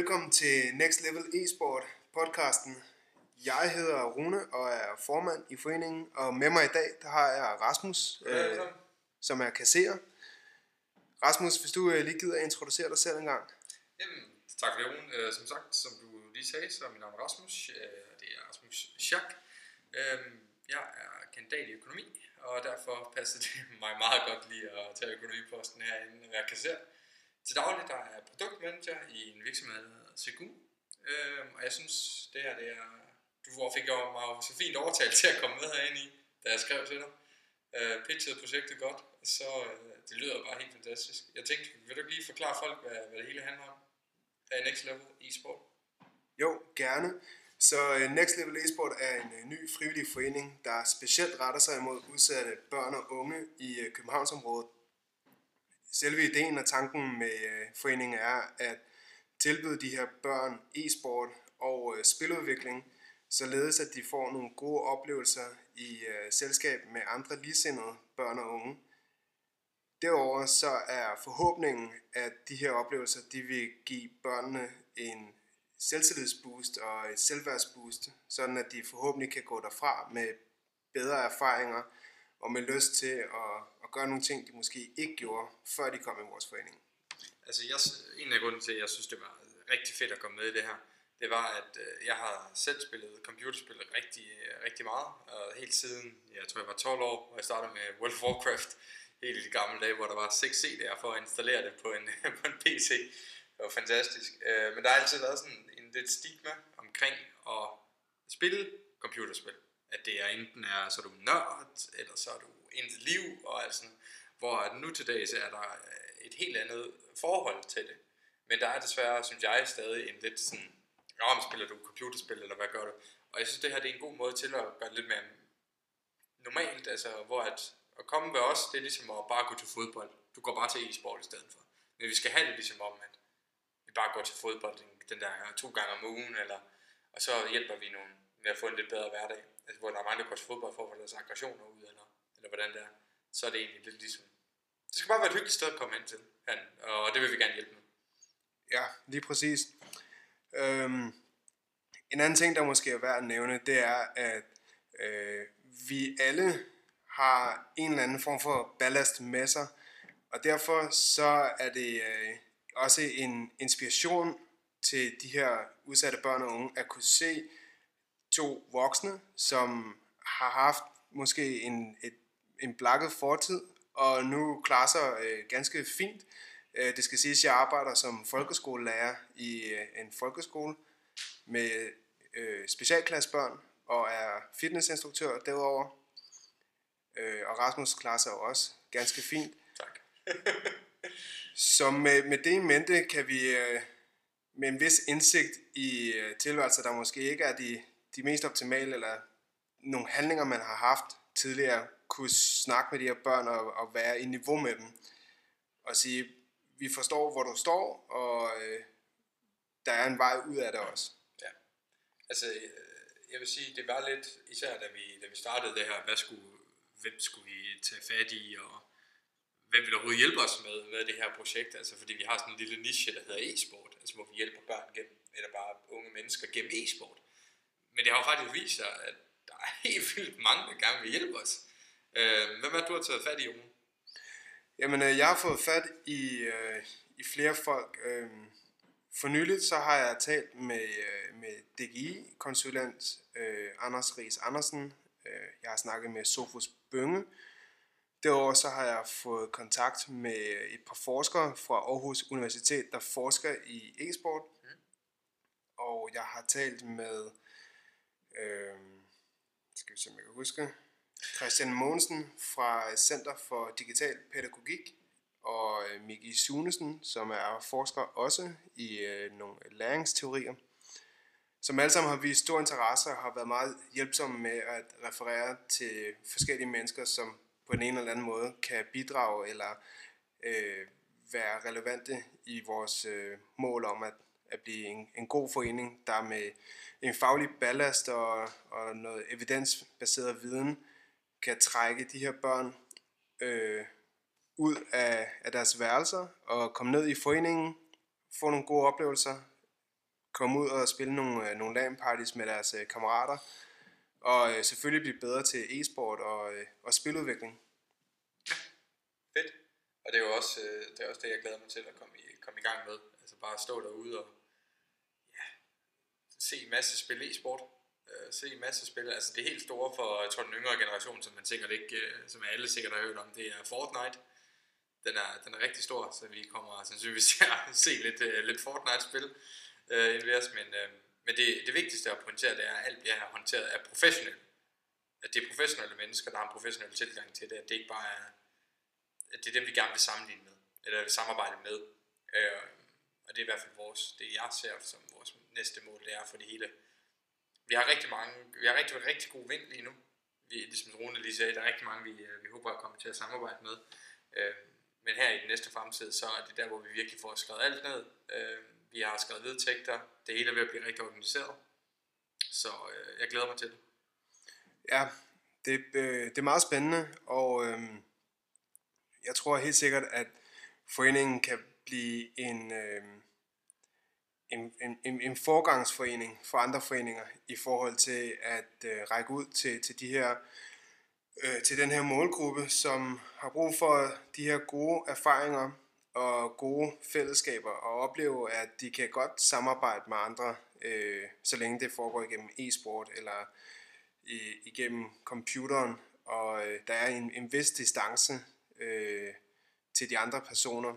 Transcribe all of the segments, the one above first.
Velkommen til Next Level eSport podcasten. Jeg hedder Rune og er formand i foreningen, og med mig i dag der har jeg Rasmus, øh, som er kasserer. Rasmus, hvis du øh, lige gider at introducere dig selv en gang. Jamen, tak for det, Rune. Øh, som sagt, som du lige sagde, så er mit navn Rasmus. Øh, det er Rasmus Schack. Øh, jeg er kandidat i økonomi, og derfor passer det mig meget godt lige at tage økonomiposten herinde og være kasserer. Til daglig der er jeg produktmanager i en virksomhed, der hedder Segu. Øh, og jeg synes, det her det er... Du fik jo mig så fint overtalt til at komme med herinde i, da jeg skrev til dig. Øh, pitchede projektet godt, så øh, det lyder bare helt fantastisk. Jeg tænkte, vil du lige forklare folk, hvad, hvad det hele handler om? Af Next Level e-sport? Jo, gerne. Så øh, Next Level eSport er en øh, ny frivillig forening, der specielt retter sig imod udsatte børn og unge i øh, Københavnsområdet. Selve ideen og tanken med øh, foreningen er at tilbyde de her børn e-sport og øh, spiludvikling, således at de får nogle gode oplevelser i øh, selskab med andre ligesindede børn og unge. Derover så er forhåbningen, at de her oplevelser de vil give børnene en selvtillidsboost og et selvværdsboost, sådan at de forhåbentlig kan gå derfra med bedre erfaringer og med lyst til at, at gøre nogle ting, de måske ikke gjorde, før de kom i vores forening. Altså, jeg, en af grunden til, at jeg synes, det var rigtig fedt at komme med i det her, det var, at øh, jeg har selv spillet computerspil rigtig, øh, rigtig meget, og helt siden, jeg tror jeg var 12 år, hvor jeg startede med World of Warcraft, helt i de gamle dage, hvor der var 6 CD'er for at installere det på en, på en PC. Det var fantastisk. Øh, men der har altid været sådan en lidt stigma omkring at spille computerspil. At det er enten er, så er du nørd, eller så er du intet liv, og alt sådan. Hvor nu til dags er der et helt andet forhold til det. Men der er desværre, synes jeg, stadig en lidt sådan, om spiller du computerspil, eller hvad gør du? Og jeg synes, det her det er en god måde til at gøre det lidt mere normalt, altså hvor at, at komme ved os, det er ligesom at bare gå til fodbold. Du går bare til e-sport i stedet for. Men vi skal have det ligesom om, at vi bare går til fodbold den, den der to gange om ugen, eller, og så hjælper vi nogen med at få en lidt bedre hverdag. Altså, hvor der er mange, der går til fodbold for at få deres aggressioner ud, eller, eller hvordan det er. Så er det egentlig lidt ligesom... Det skal bare være et hyggeligt sted at komme ind til, han, og det vil vi gerne hjælpe med. Ja, lige præcis. Øhm, en anden ting, der måske er værd at nævne, det er, at øh, vi alle har en eller anden form for ballast med sig, og derfor så er det øh, også en inspiration til de her udsatte børn og unge at kunne se to voksne, som har haft måske en, et, en blakket fortid, og nu klarer sig øh, ganske fint. Øh, det skal siges, at jeg arbejder som folkeskolelærer i øh, en folkeskole med øh, specialklassebørn og er fitnessinstruktør derudover. Øh, og Rasmus klarer sig også ganske fint. Tak. Så med, med det i mente kan vi øh, med en vis indsigt i øh, tilværelser, der måske ikke er de, de mest optimale, eller nogle handlinger, man har haft tidligere, kunne snakke med de her børn og, og være i niveau med dem. Og sige, vi forstår, hvor du står, og øh, der er en vej ud af det også. Ja. Altså, øh, jeg vil sige, det var lidt, især da vi, da vi startede det her, hvad skulle, hvem skulle vi tage fat i, og hvem vil overhovedet hjælpe os med, med det her projekt? Altså, fordi vi har sådan en lille niche, der hedder e-sport, altså hvor vi hjælper børn gennem, eller bare unge mennesker gennem e-sport. Men det har jo faktisk vist sig, at der er helt vildt mange, der gerne vil hjælpe os. Øh, hvem er du har taget fat i, Jon? Jamen, øh, jeg har fået fat i, øh, i flere folk. Øh, for nyligt så har jeg talt med, øh, med DGI-konsulent øh, Anders Ries Andersen. Jeg har snakket med Sofus Bønge, Derudover så har jeg fået kontakt med et par forskere fra Aarhus Universitet, der forsker i e-sport. Mm. Og jeg har talt med, øh, skal vi se om jeg kan huske, Christian Mogensen fra Center for Digital Pædagogik, og øh, Miki Sunesen, som er forsker også i øh, nogle læringsteorier, som alle sammen har vist stor interesse og har været meget hjælpsomme med at referere til forskellige mennesker, som på den ene eller anden måde kan bidrage eller øh, være relevante i vores øh, mål om at, at blive en, en god forening, der med en faglig ballast og, og noget evidensbaseret viden kan trække de her børn øh, ud af, af deres værelser og komme ned i foreningen, få nogle gode oplevelser, komme ud og spille nogle, øh, nogle LAN-parties med deres øh, kammerater, og øh, selvfølgelig blive bedre til e-sport og, øh, og spiludvikling. Fedt. Og det er jo også, øh, det, er også det, jeg glæder mig til at komme i, komme i gang med. Altså bare stå derude og se en masse spille e-sport. Øh, se en masse spil. Altså det helt store for, jeg tror, den yngre generation, som man sikkert ikke, øh, som alle sikkert har hørt om, det er Fortnite. Den er, den er rigtig stor, så vi kommer sandsynligvis til at se lidt, øh, lidt Fortnite-spil øh, indværes, men, øh, men det, det vigtigste at pointere, det er, at alt bliver håndteret af professionelle. At det er professionelle mennesker, der har en professionel tilgang til det, at det ikke bare er, at det er dem, vi gerne vil sammenligne med, eller vil samarbejde med. Øh, og det er i hvert fald vores, det jeg ser som vores næste mål, det er for det hele. Vi har rigtig mange, vi har rigtig, rigtig god vind lige nu. Vi, ligesom Rune lige sagde, der er rigtig mange, vi, øh, vi håber at komme til at samarbejde med. Øh, men her i den næste fremtid, så er det der, hvor vi virkelig får skrevet alt ned. Øh, vi har skrevet vedtægter. Det hele er ved at blive rigtig organiseret. Så øh, jeg glæder mig til det. Ja, det, øh, det er meget spændende, og øh, jeg tror helt sikkert, at foreningen kan blive en, øh, en, en, en, forgangsforening for andre foreninger i forhold til at øh, række ud til, til de her øh, til den her målgruppe, som har brug for de her gode erfaringer og gode fællesskaber og opleve, at de kan godt samarbejde med andre, øh, så længe det foregår igennem e-sport eller i, igennem computeren, og øh, der er en, en vis distance øh, til de andre personer,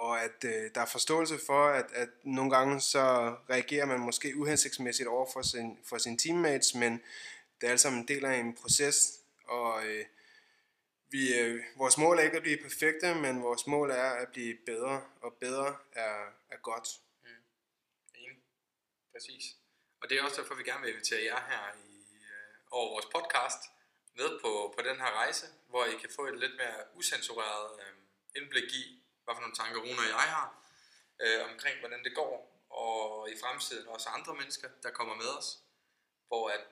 og at øh, der er forståelse for, at, at nogle gange så reagerer man måske uhensigtsmæssigt over for sin, for sin teammates, men det er altså en del af en proces, og øh, vi, øh, vores mål er ikke at blive perfekte, men vores mål er at blive bedre, og bedre er, er godt. Mm. Enig. Præcis. Og det er også derfor, vi gerne vil invitere jer her i, øh, over vores podcast med på, på den her rejse, hvor I kan få et lidt mere usensureret øh, indblik i, hvad for nogle tanker Rune og jeg har, øh, omkring hvordan det går, og i fremtiden også andre mennesker, der kommer med os, hvor at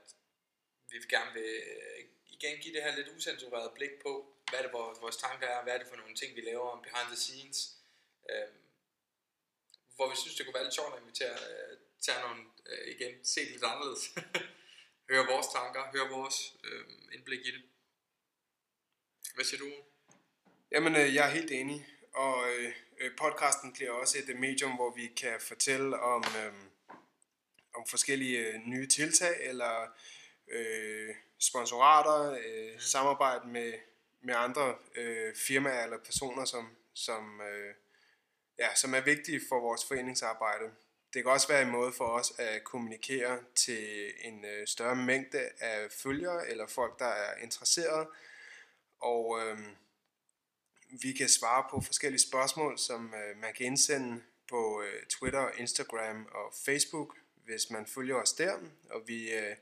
vi gerne vil øh, igen give det her lidt usensureret blik på, hvad det vores, vores tanker er, hvad er det for nogle ting, vi laver om behind the scenes, øh, hvor vi synes, det kunne være lidt sjovt at invitere, øh, tage nogle, øh, igen, se det lidt anderledes, høre vores tanker, høre vores øh, indblik i det. Hvad siger du? Jamen, øh, jeg er helt enig, og øh, øh podcasten bliver også et medium, hvor vi kan fortælle om, øh, om forskellige øh, nye tiltag, eller øh, sponsorater, øh, samarbejde med, med andre øh, firmaer eller personer, som, som, øh, ja, som er vigtige for vores foreningsarbejde. Det kan også være en måde for os at kommunikere til en øh, større mængde af følgere eller folk, der er interesserede. Og øh, vi kan svare på forskellige spørgsmål, som øh, man kan indsende på øh, Twitter, Instagram og Facebook, hvis man følger os der. Og vi øh,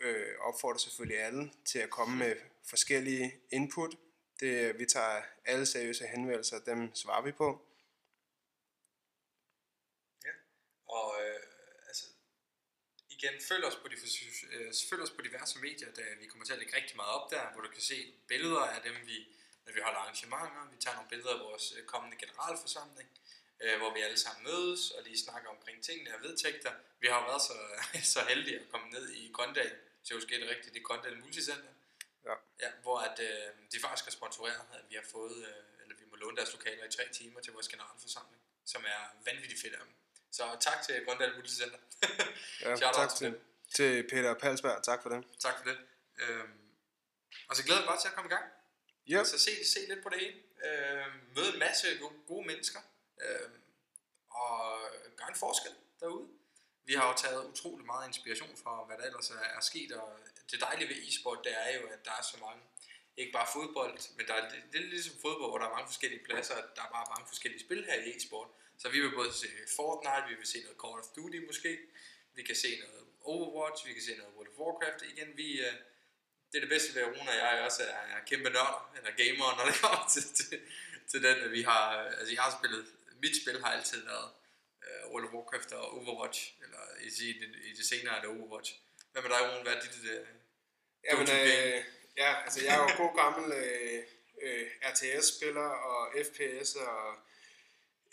øh, opfordrer selvfølgelig alle til at komme med forskellige input. Det, øh, vi tager alle seriøse henvendelser, dem svarer vi på. Ja, og øh, altså, igen, følg os, på de, øh, følg os på diverse medier, da vi kommer til at lægge rigtig meget op der, hvor du kan se billeder af dem, vi, når vi holder arrangementer. Vi tager nogle billeder af vores øh, kommende generalforsamling, øh, hvor vi alle sammen mødes og lige snakker omkring tingene og vedtægter. Vi har været så, så heldige at komme ned i Grøndal, så det det rigtigt, det er Grøndal Multicenter, ja. Ja, hvor at, øh, de faktisk har sponsoreret, at vi har fået, øh, eller vi må låne deres lokaler i tre timer til vores generalforsamling, som er vanvittigt fedt af dem. Så tak til Grøndal Multicenter. ja, tak til, til Peter Palsberg, tak for det. Tak for det. Øhm, og så glæder jeg bare til at komme i gang. Ja. Altså se, se lidt på det hele. Øh, møde en masse gode, gode mennesker. Øh, og gøre en forskel derude vi har jo taget utrolig meget inspiration fra, hvad der ellers er, er sket, og det dejlige ved e-sport, det er jo, at der er så mange, ikke bare fodbold, men der er, det, det er ligesom fodbold, hvor der er mange forskellige pladser, der er bare mange forskellige spil her i e-sport. Så vi vil både se Fortnite, vi vil se noget Call of Duty måske, vi kan se noget Overwatch, vi kan se noget World of Warcraft. Igen, vi, øh, det er det bedste ved, at Rune og jeg også er, er kæmpe nørder, eller gamere, når det kommer til, til, til den, vi har, altså jeg har spillet, mit spil har altid været uh, World of Warcraft og Overwatch, eller i, i, i det senere er det Overwatch. Hvad med dig, Rune? Hvad er dit uh, Jamen, øh, ja, altså jeg er jo god gammel øh, øh, RTS-spiller og FPS og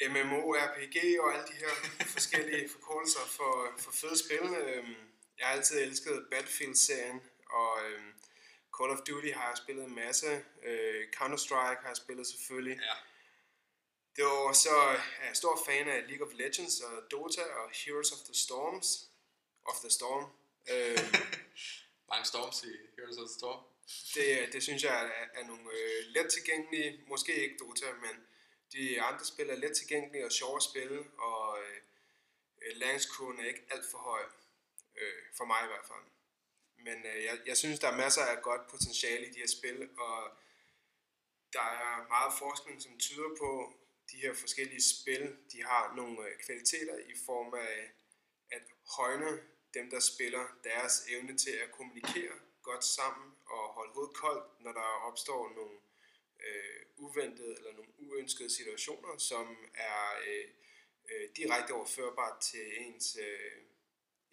MMORPG og alle de her forskellige forkortelser for, for fede spil. Øhm, jeg har altid elsket Battlefield-serien, og øhm, Call of Duty har jeg spillet en masse. Øh, Counter-Strike har jeg spillet selvfølgelig. Ja. Det var så er jeg stor fan af League of Legends og Dota og Heroes of the Storms. Of the Storm. Øhm, Mange storms i Heroes of the Storm. det, det synes jeg er, er nogle øh, let tilgængelige, måske ikke Dota, men de andre spil er let tilgængelige og sjove at spille, og øh, læringskurven er ikke alt for høj, øh, for mig i hvert fald. Men øh, jeg, jeg synes, der er masser af godt potentiale i de her spil, og der er meget forskning, som tyder på, de her forskellige spil, de har nogle øh, kvaliteter i form af at højne dem, der spiller deres evne til at kommunikere godt sammen og holde hovedet koldt, når der opstår nogle øh, uventede eller nogle uønskede situationer, som er øh, øh, direkte overførbart til ens, øh,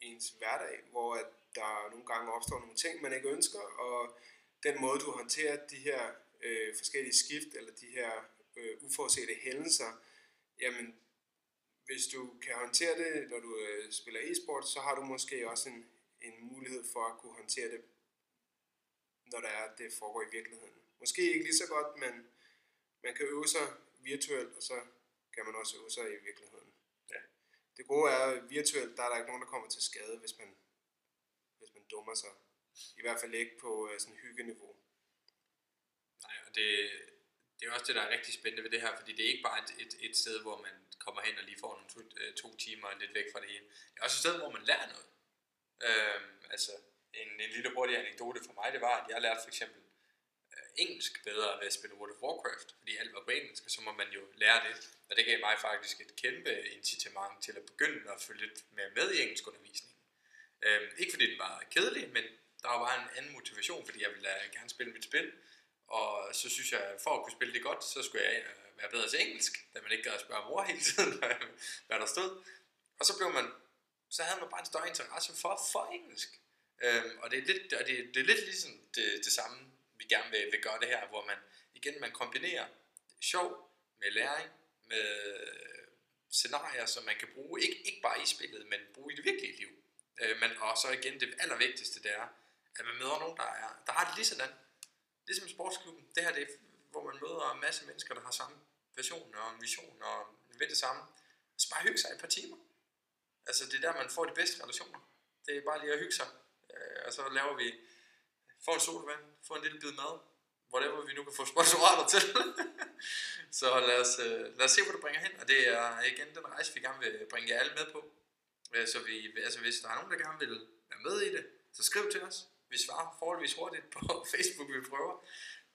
ens hverdag, hvor at der nogle gange opstår nogle ting, man ikke ønsker, og den måde, du håndterer de her øh, forskellige skift eller de her øh, uforudsete hændelser, jamen hvis du kan håndtere det, når du øh, spiller e-sport, så har du måske også en, en mulighed for at kunne håndtere det, når der er, det foregår i virkeligheden. Måske ikke lige så godt, men man kan øve sig virtuelt, og så kan man også øve sig i virkeligheden. Ja. Det gode er, at virtuelt, der er der ikke nogen, der kommer til skade, hvis man, hvis man dummer sig. I hvert fald ikke på øh, sådan hyggeniveau. Nej, og det, det er også det, der er rigtig spændende ved det her, fordi det er ikke bare et, et, et sted, hvor man kommer hen og lige får nogle to, øh, to timer lidt væk fra det hele. Det er også et sted, hvor man lærer noget. Øhm, altså, en, en lille hurtig anekdote for mig, det var, at jeg lærte for eksempel øh, engelsk bedre ved at spille World of Warcraft, fordi alt var på engelsk, og så må man jo lære det. Og det gav mig faktisk et kæmpe incitament til at begynde at følge lidt mere med i engelsk undervisning. Øhm, ikke fordi den var kedelig, men der var bare en anden motivation, fordi jeg ville gerne spille mit spil, og så synes jeg, for at kunne spille det godt, så skulle jeg øh, være bedre til engelsk, da man ikke gad at spørge mor hele tiden, hvad der stod. Og så blev man, så havde man bare en større interesse for, for engelsk. Øhm, og det er lidt, og det, det er lidt ligesom det, det samme, vi gerne vil, vil gøre det her, hvor man igen man kombinerer sjov med læring, med scenarier, som man kan bruge, ikke, ikke bare i spillet, men bruge i det virkelige liv. Øh, men, og så igen, det allervigtigste, det er, at man møder nogen, der, er, der har det lige sådan. Ligesom sportsklubben. Det her, det er, hvor man møder en masse mennesker, der har samme passion og en vision og vil det samme. Så bare hygge sig et par timer. Altså, det er der, man får de bedste relationer. Det er bare lige at hygge sig. Øh, og så laver vi, får en solvand, får en lille bid mad, whatever vi nu kan få sponsorater til. så lad os, øh, lad os se, hvor det bringer hen. Og det er igen den rejse, vi gerne vil bringe jer alle med på. Øh, så vi, altså, hvis der er nogen, der gerne vil være med i det, så skriv til os. Vi svarer forholdsvis hurtigt på Facebook, vi prøver.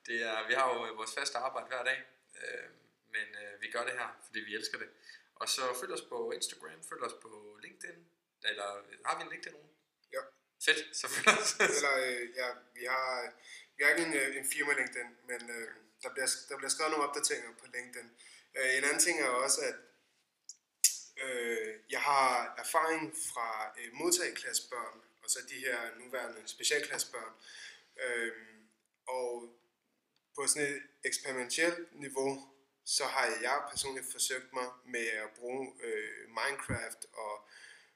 Det er, vi har jo vores faste arbejde hver dag, øh, men øh, vi gør det her, fordi vi elsker det. Og så følg os på Instagram, følg os på LinkedIn, eller har vi en LinkedIn nogen? Ja. Fedt, så følg os. Eller, øh, ja, vi har, vi har ikke en, øh, en firma LinkedIn, men øh, der, bliver, der bliver skrevet nogle opdateringer på LinkedIn. Øh, en anden ting er også, at øh, jeg har erfaring fra øh, modtageklassebørn, og så de her nuværende specialklassebørn. Øh, og på sådan et eksperimentelt niveau, så har jeg personligt forsøgt mig med at bruge øh, Minecraft og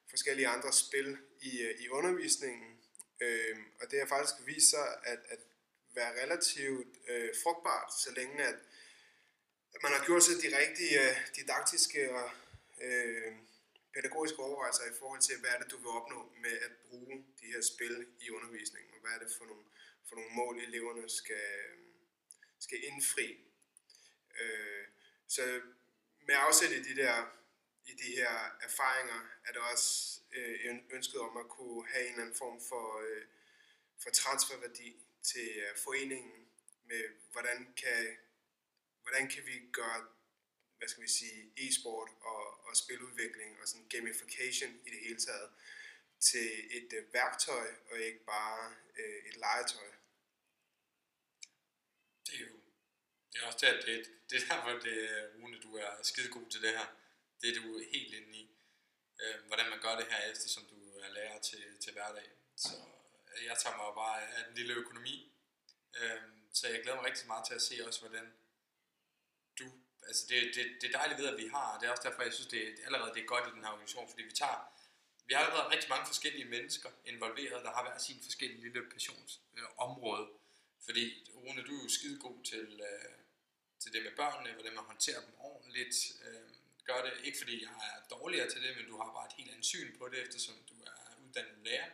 forskellige andre spil i, øh, i undervisningen. Øh, og det har faktisk vist sig at, at være relativt øh, frugtbart, så længe at man har gjort sig de rigtige øh, didaktiske og øh, pædagogiske overvejelser i forhold til, hvad er det, du vil opnå med at bruge de her spil i undervisningen, og hvad er det for nogle, for nogle mål, eleverne skal, skal indfri. Øh, så med afsæt i de der i de her erfaringer, er der også øh, ønsket om at kunne have en eller anden form for, øh, for transferværdi til øh, foreningen med, hvordan kan, hvordan kan vi gøre hvad skal vi sige, e-sport og, og spiludvikling og sådan gamification i det hele taget til et øh, værktøj og ikke bare øh, et legetøj. Det er jo det er også der, det, det er derfor, det, øh, Rune, du er skide god til det her. Det er du helt inde i. Øh, hvordan man gør det her, efter som du er lærer til, til hverdag. Så øh, jeg tager mig bare af den lille økonomi. Øh, så jeg glæder mig rigtig meget til at se også, hvordan altså det, det, det er dejligt ved, at vi har, og det er også derfor, jeg synes, det det allerede det er godt i den her organisation, fordi vi tager, vi har allerede rigtig mange forskellige mennesker involveret, der har hver sin forskellige lille passionsområde. Øh, fordi, Rune, du er jo skide god til, øh, til det med børnene, hvordan man håndterer dem ordentligt. Øh, gør det ikke, fordi jeg er dårligere til det, men du har bare et helt andet syn på det, eftersom du er uddannet lærer.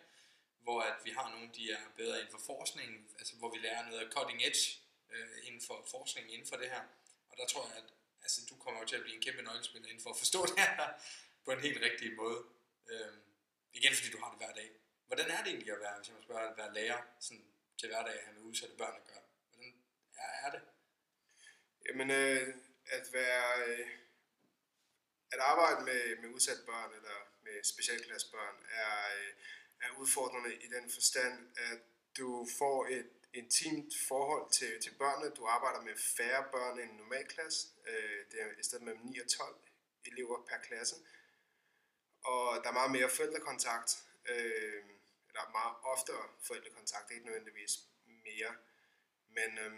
Hvor at vi har nogle, de er bedre inden for forskning, altså hvor vi lærer noget af cutting edge øh, inden for forskning inden for det her. Der tror jeg, at altså, du kommer til at blive en kæmpe nøglespiller inden for at forstå det her på en helt rigtig måde. Øhm, igen, fordi du har det hver dag. Hvordan er det egentlig at være, hvis jeg må spørge, at være lærer sådan, til hverdag at have med udsatte børn at gøre? Hvordan er, er det? Jamen, øh, at være... Øh, at arbejde med, med udsatte børn eller med specialklassebørn er, øh, er udfordrende i den forstand, at du får et intimt forhold til, til børnene. Du arbejder med færre børn end en normal klasse. Øh, det er i stedet mellem 9 og 12 elever per klasse. Og der er meget mere forældrekontakt. Øh, eller meget oftere forældrekontakt, ikke nødvendigvis mere. Men øh,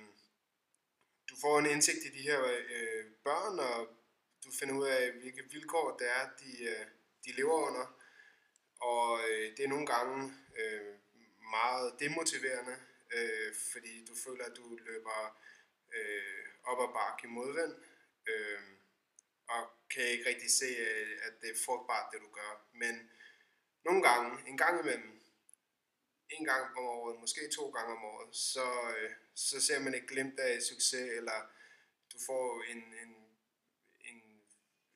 du får en indsigt i de her øh, børn, og du finder ud af, hvilke vilkår det er, de, øh, de lever under. Og øh, det er nogle gange øh, meget demotiverende, øh, fordi du føler, at du løber øh, op ad bakke i modvind, øh, og kan ikke rigtig se, øh, at det er frugtbart, det du gør. Men nogle gange, en gang imellem, en gang om året, måske to gange om året, så, øh, så ser man et glimt af succes, eller du får en, en, en,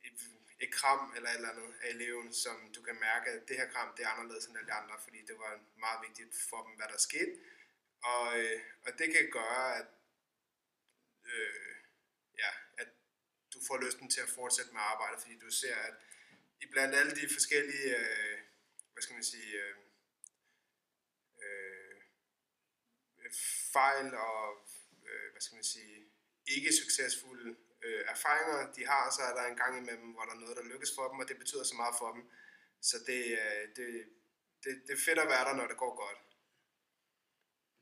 et, et kram eller et eller andet af eleven, som du kan mærke, at det her kram det er anderledes end alle de andre, fordi det var meget vigtigt for dem, hvad der skete. Og, øh, og det kan gøre, at, øh, ja, at du får lysten til at fortsætte med arbejdet, fordi du ser, at i blandt alle de forskellige, øh, hvad skal man sige, øh, øh, fejl og, øh, hvad skal man sige, ikke succesfulde øh, erfaringer, de har, så er der en gang imellem, hvor der er noget, der lykkes for dem, og det betyder så meget for dem. Så det, øh, det, det, det er fedt at være der, når det går godt.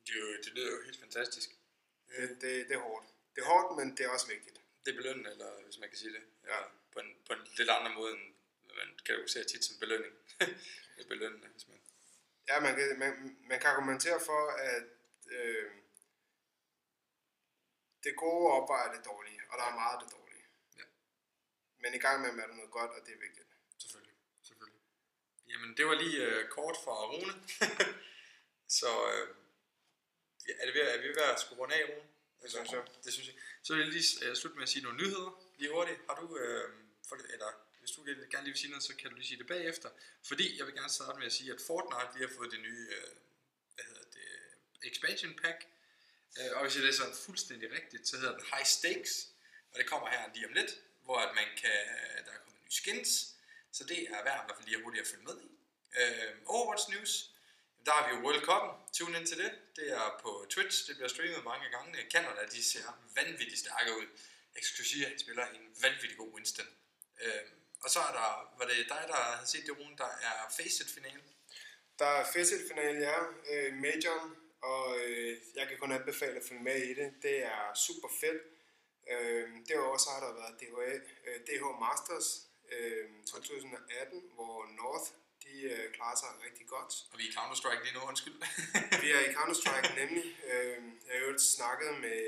Det, det lyder jo helt fantastisk. Det, det, det er hårdt. Det er hårdt, men det er også vigtigt. Det er belønning, eller hvis man kan sige det. Ja. På, en, på en lidt anden måde, end man kan jo se tit som belønning. det er belønnende, hvis man... Ja, man kan, man, man kan argumentere for, at øh, det gode opvejer det dårlige, og der er meget af det dårlige. Ja. Men i gang med er der noget godt, og det er vigtigt. Selvfølgelig, selvfølgelig. Jamen, det var lige øh, kort fra Rune. så øh, er, det ved, er vi ved at skulle runde af, Rune? Det synes jeg. Det synes jeg. Så vil jeg lige uh, slutte med at sige nogle nyheder. Lige hurtigt. Har du, øh, for, eller hvis du gerne lige vil sige noget, så kan du lige sige det bagefter. Fordi jeg vil gerne starte med at sige, at Fortnite lige har fået det nye, øh, hvad hedder det, expansion pack. Øh, og hvis jeg læser den fuldstændig rigtigt, så hedder den High Stakes. Og det kommer her lige om lidt, hvor at man kan, der er kommet nye skins. Så det er værd i hvert fald lige hurtigt at følge med i. Øh, Overwatch News. Der har vi jo World Cup'en. Tune ind til det. Det er på Twitch. Det bliver streamet mange gange. Canada, de ser vanvittigt stærke ud. Exclusive spiller en vanvittig god Winston. Øh, og så er der, var det dig, der har set det Rune, der er Facet-finalen? Der er Facet-finalen, ja. Øh, Majoren, og øh, jeg kan kun anbefale at følge med i det. Det er super fedt. Øh, derudover så har der været DHA, øh, DH Masters øh, 2018, hvor North de øh, klarer sig rigtig godt. Og vi er i Counter-Strike lige nu, undskyld. vi er i Counter-Strike nemlig. Øh, jeg har jo snakket med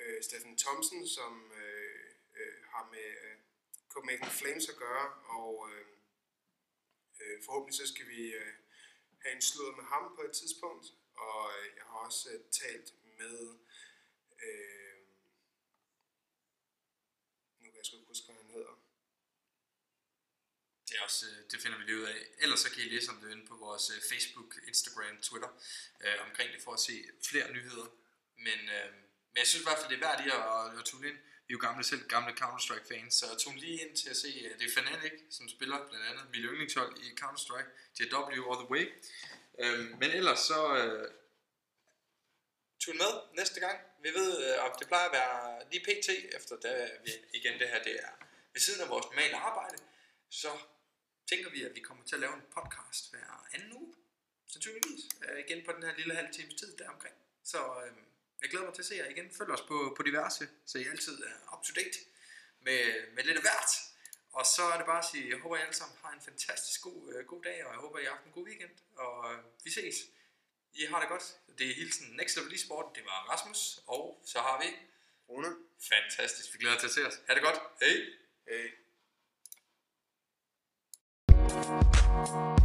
øh, Stephen Thompson, som øh, øh, har med øh, Copenhagen Flames at gøre, og øh, øh, forhåbentlig så skal vi øh, have en slud med ham på et tidspunkt. Og øh, jeg har også øh, talt med, øh, nu kan jeg sgu ikke huske, hvad det, også, øh, det finder vi lige ud af. Ellers så kan I læse om det inde på vores øh, Facebook, Instagram, Twitter øh, omkring det for at se flere nyheder. Men, øh, men jeg synes i hvert fald, det er værd lige at, at tune ind. Vi er jo gamle selv gamle Counter-Strike fans, så tune lige ind til at se, øh, det er Fnatic, som spiller blandt andet mit yndlingshold i Counter-Strike, JW all the way. Øh, men ellers så øh, tune med næste gang. Vi ved, øh, om det plejer at være lige pt. efter da vi, igen det her, det er ved siden af vores normale arbejde, så tænker vi, at vi kommer til at lave en podcast hver anden uge, sandsynligvis, øh, igen på den her lille halv times tid deromkring. Så øh, jeg glæder mig til at se jer igen. Følg os på, på diverse, så I altid er up to date med, med lidt af hvert. Og så er det bare at sige, jeg håber, I alle sammen har en fantastisk god, øh, god dag, og jeg håber, I har haft en god weekend, og øh, vi ses. I har det godt. Det er hilsen Next Level Sport. Det var Rasmus, og så har vi Rune. fantastisk. Vi glæder os til at se os. Ha' det godt. Hej. Hey. you